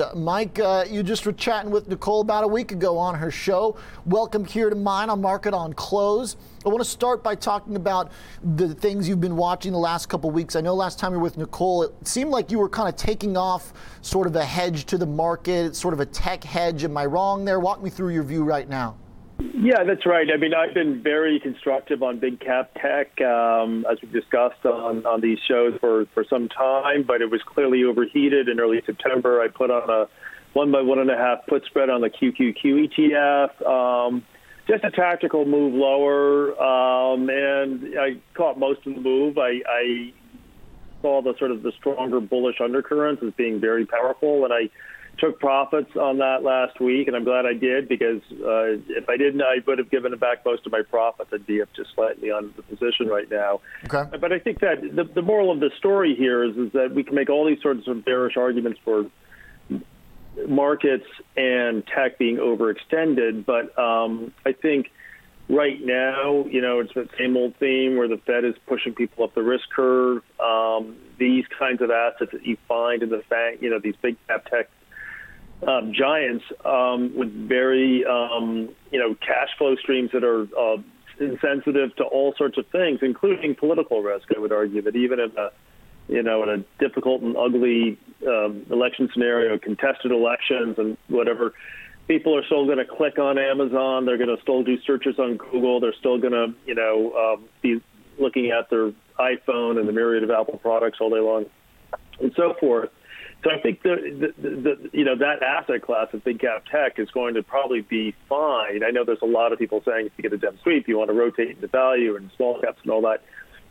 Uh, Mike, uh, you just were chatting with Nicole about a week ago on her show. Welcome here to mine on Market on Close. I want to start by talking about the things you've been watching the last couple weeks. I know last time you were with Nicole, it seemed like you were kind of taking off sort of a hedge to the market, sort of a tech hedge. Am I wrong there? Walk me through your view right now. Yeah, that's right. I mean, I've been very constructive on big cap tech, um, as we've discussed on, on these shows for, for some time, but it was clearly overheated in early September. I put on a one by one and a half put spread on the QQQ ETF. Um, just a tactical move lower, um, and I caught most of the move. I, I saw the sort of the stronger bullish undercurrents as being very powerful, and I took profits on that last week, and I'm glad I did because uh, if I didn't, I would have given back most of my profits. I'd be up just slightly on the position right now. Okay. But I think that the, the moral of the story here is, is that we can make all these sorts of bearish arguments for markets and tech being overextended, but um, I think right now, you know, it's the same old theme where the Fed is pushing people up the risk curve. Um, these kinds of assets that you find in the bank, you know, these big cap tech um, giants um, with very um, you know cash flow streams that are uh, insensitive to all sorts of things, including political risk. I would argue that even in a you know in a difficult and ugly um, election scenario, contested elections and whatever, people are still going to click on Amazon. They're going to still do searches on Google. They're still going to you know um, be looking at their iPhone and the myriad of Apple products all day long, and so forth. So I think the, the, the, you know that asset class of big cap tech is going to probably be fine. I know there's a lot of people saying if you get a dem sweep, you want to rotate into value and small caps and all that.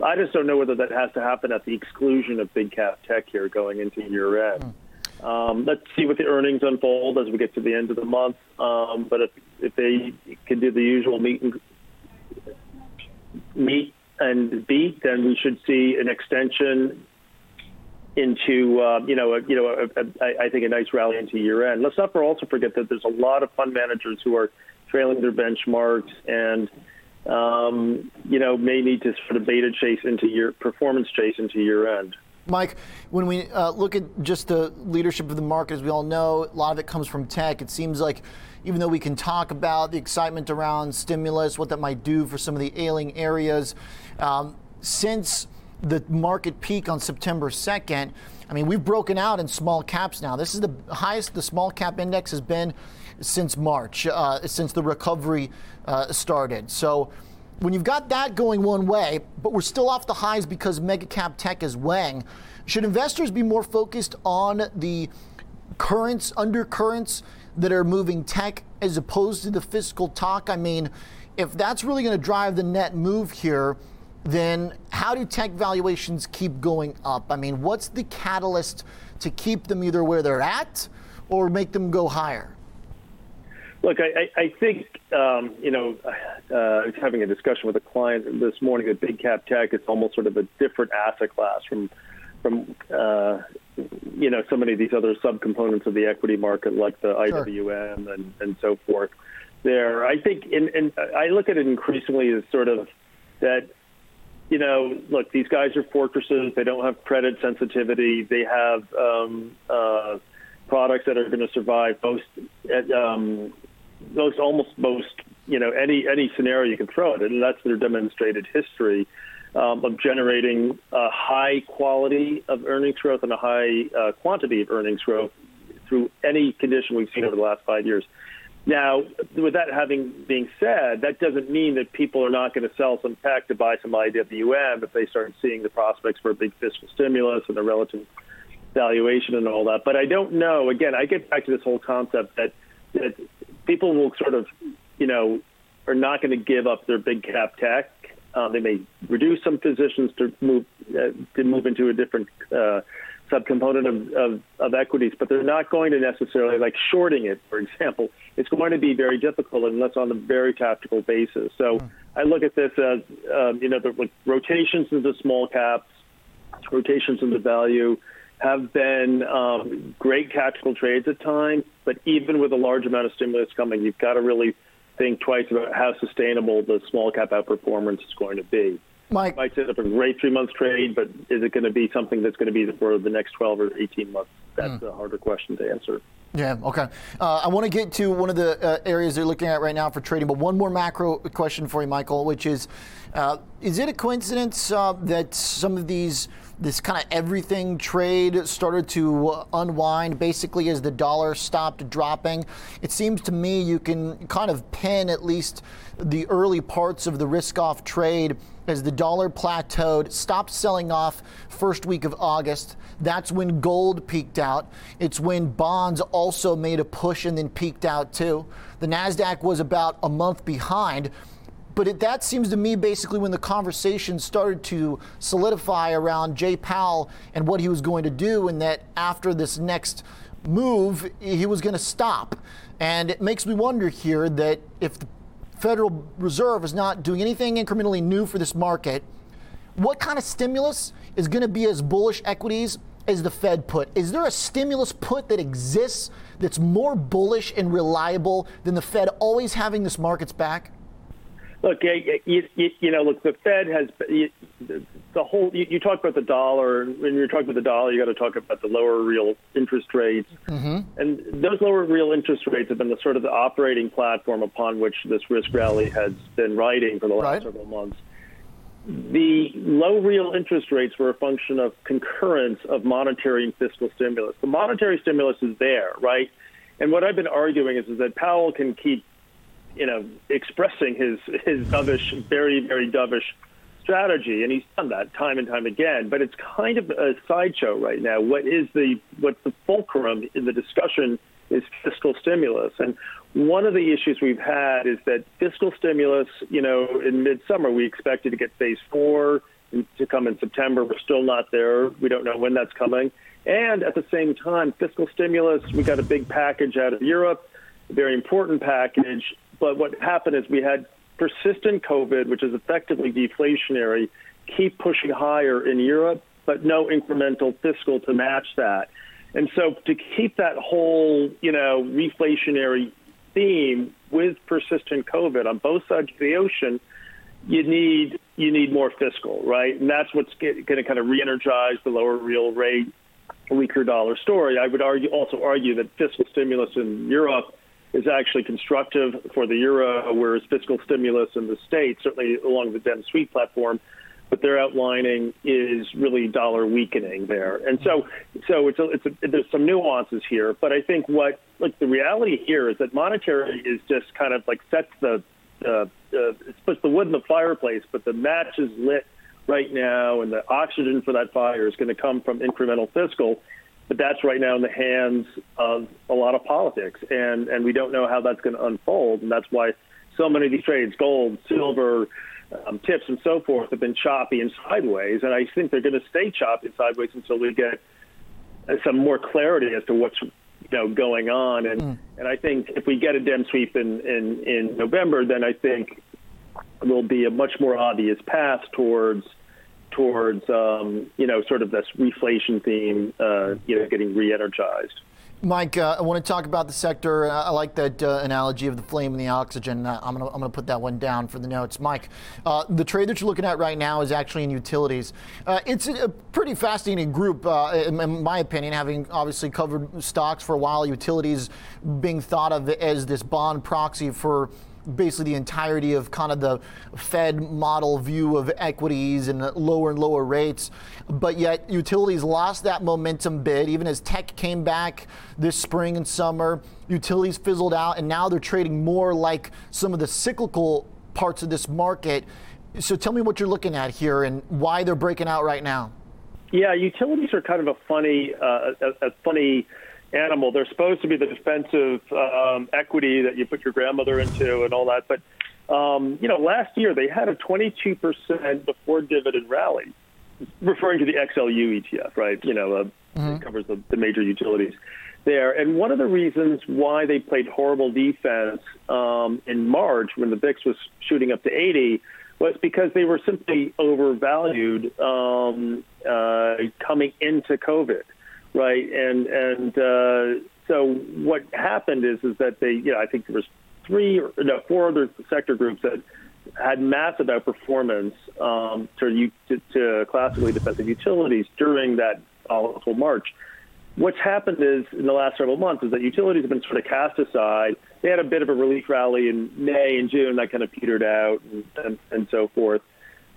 I just don't know whether that has to happen at the exclusion of big cap tech here going into year end. Hmm. Um, let's see what the earnings unfold as we get to the end of the month. Um, but if if they can do the usual meet and meet and beat, then we should see an extension into uh, you know a, you know a, a, I think a nice rally into year end. Let's not also forget that there's a lot of fund managers who are trailing their benchmarks and um, you know may need to sort of beta chase into year performance chase into year end. Mike, when we uh, look at just the leadership of the market, as we all know, a lot of it comes from tech. It seems like even though we can talk about the excitement around stimulus, what that might do for some of the ailing areas, um, since the market peak on September 2nd, I mean, we've broken out in small caps now. This is the highest the small cap index has been since March, uh, since the recovery uh, started. So when you've got that going one way, but we're still off the highs because mega cap tech is weighing, should investors be more focused on the currents, undercurrents that are moving tech as opposed to the fiscal talk? I mean, if that's really going to drive the net move here, then how do tech valuations keep going up? I mean, what's the catalyst to keep them either where they're at or make them go higher? Look, I, I think, um, you know, uh, I was having a discussion with a client this morning that big cap tech is almost sort of a different asset class from, from uh, you know, so many of these other subcomponents of the equity market like the IWM and, and so forth. There, I think, and, and I look at it increasingly as sort of that you know, look, these guys are fortresses. They don't have credit sensitivity. They have um, uh, products that are going to survive most, um, most almost most, you know, any any scenario you can throw at it, and that's their demonstrated history um, of generating a high quality of earnings growth and a high uh, quantity of earnings growth through any condition we've seen over the last five years. Now, with that having being said, that doesn't mean that people are not going to sell some tech to buy some IWM if they start seeing the prospects for a big fiscal stimulus and the relative valuation and all that. But I don't know. Again, I get back to this whole concept that that people will sort of, you know, are not going to give up their big cap tech. Uh, they may reduce some positions to move uh, to move into a different. Uh, subcomponent of, of, of, equities, but they're not going to necessarily like shorting it, for example. It's going to be very difficult unless on a very tactical basis. So mm. I look at this as, um, you know, the like, rotations into small caps, rotations into value have been um, great tactical trades at times, but even with a large amount of stimulus coming, you've got to really think twice about how sustainable the small cap outperformance is going to be. Mike, might set up a great three-month trade, but is it going to be something that's going to be for the next 12 or 18 months? That's mm. a harder question to answer. Yeah, okay. Uh, I want to get to one of the uh, areas they're looking at right now for trading, but one more macro question for you, Michael, which is uh, is it a coincidence uh, that some of these this kind of everything trade started to unwind basically as the dollar stopped dropping. It seems to me you can kind of pin at least the early parts of the risk off trade as the dollar plateaued, stopped selling off first week of August. That's when gold peaked out. It's when bonds also made a push and then peaked out too. The NASDAQ was about a month behind. But it, that seems to me basically when the conversation started to solidify around Jay Powell and what he was going to do, and that after this next move, he was going to stop. And it makes me wonder here that if the Federal Reserve is not doing anything incrementally new for this market, what kind of stimulus is going to be as bullish equities as the Fed put? Is there a stimulus put that exists that's more bullish and reliable than the Fed always having this market's back? Look, you, you, you, know, look, the Fed has the whole. You, you talk about the dollar. and When you're talking about the dollar, you got to talk about the lower real interest rates, mm-hmm. and those lower real interest rates have been the sort of the operating platform upon which this risk rally has been riding for the last right. several months. The low real interest rates were a function of concurrence of monetary and fiscal stimulus. The monetary stimulus is there, right? And what I've been arguing is, is that Powell can keep you know, expressing his his dovish, very very dovish strategy, and he's done that time and time again. But it's kind of a sideshow right now. What is the what's the fulcrum in the discussion is fiscal stimulus, and one of the issues we've had is that fiscal stimulus. You know, in midsummer we expected to get phase four to come in September. We're still not there. We don't know when that's coming. And at the same time, fiscal stimulus. We got a big package out of Europe, very important package but what happened is we had persistent COVID, which is effectively deflationary, keep pushing higher in Europe, but no incremental fiscal to match that. And so to keep that whole, you know, reflationary theme with persistent COVID on both sides of the ocean, you need you need more fiscal, right? And that's what's going to kind of re-energize the lower real rate, weaker dollar story. I would argue also argue that fiscal stimulus in Europe is actually constructive for the euro, whereas fiscal stimulus in the states, certainly along the Dem Sweep platform, what they're outlining is really dollar weakening there. And so, so it's a, it's a, there's some nuances here, but I think what like the reality here is that monetary is just kind of like sets the uh, uh, puts the wood in the fireplace, but the match is lit right now, and the oxygen for that fire is going to come from incremental fiscal but that's right now in the hands of a lot of politics, and and we don't know how that's going to unfold, and that's why so many of these trades, gold, silver, um, tips, and so forth, have been choppy and sideways, and I think they're going to stay choppy and sideways until we get some more clarity as to what's you know going on, and mm. and I think if we get a dem sweep in in in November, then I think there'll be a much more obvious path towards towards um, you know sort of this reflation theme, uh, you know, getting re-energized. Mike, uh, I want to talk about the sector. I like that uh, analogy of the flame and the oxygen. Uh, I'm going to put that one down for the notes. Mike, uh, the trade that you're looking at right now is actually in utilities. Uh, it's a pretty fascinating group, uh, in my opinion, having obviously covered stocks for a while, utilities being thought of as this bond proxy for basically the entirety of kind of the Fed model view of equities and lower and lower rates. But yet, utilities lost that momentum bid, even as tech came back this spring and summer. Utilities fizzled out, and now they're trading more like some of the cyclical parts of this market. So tell me what you're looking at here and why they're breaking out right now. Yeah, utilities are kind of a funny, uh, a, a funny animal. They're supposed to be the defensive um, equity that you put your grandmother into and all that. But um, you know, last year they had a 22% before dividend rally, referring to the XLU ETF, right? You know, uh, mm-hmm. it covers the, the major utilities there. And one of the reasons why they played horrible defense um, in March when the VIX was shooting up to 80 was because they were simply overvalued um, uh, coming into COVID right? And and uh, so what happened is is that they, you know, I think there was three or no, four other sector groups that had massive outperformance um, to, to, to classically defensive utilities during that volatile March. What's happened is in the last several months is that utilities have been sort of cast aside. They had a bit of a relief rally in May and June that kind of petered out and, and, and so forth.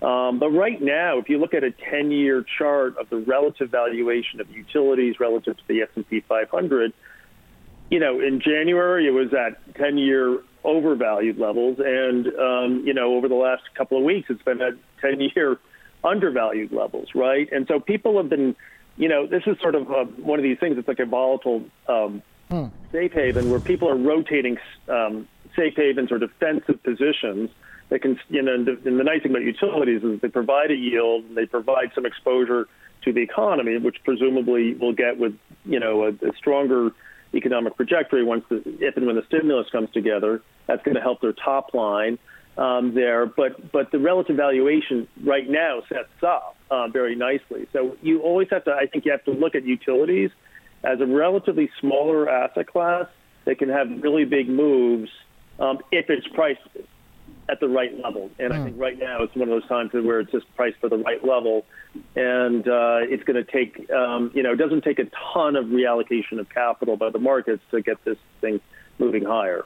Um, but right now, if you look at a 10-year chart of the relative valuation of utilities relative to the S&P 500, you know, in January it was at 10-year overvalued levels, and um, you know, over the last couple of weeks it's been at 10-year undervalued levels, right? And so people have been, you know, this is sort of a, one of these things. It's like a volatile um, hmm. safe haven where people are rotating um, safe havens or defensive positions they can, you know, and the, and the nice thing about utilities is they provide a yield, and they provide some exposure to the economy, which presumably will get with, you know, a, a stronger economic trajectory once the, if and when the stimulus comes together. That's going to help their top line um, there. But but the relative valuation right now sets up uh, very nicely. So you always have to, I think, you have to look at utilities as a relatively smaller asset class that can have really big moves um, if it's priced at the right level. And mm. I hmm. think right now it's one of those times where it's just priced for the right level, and uh, it's going to take, um, you know, it doesn't take a ton of reallocation of capital by the markets to get this thing moving higher.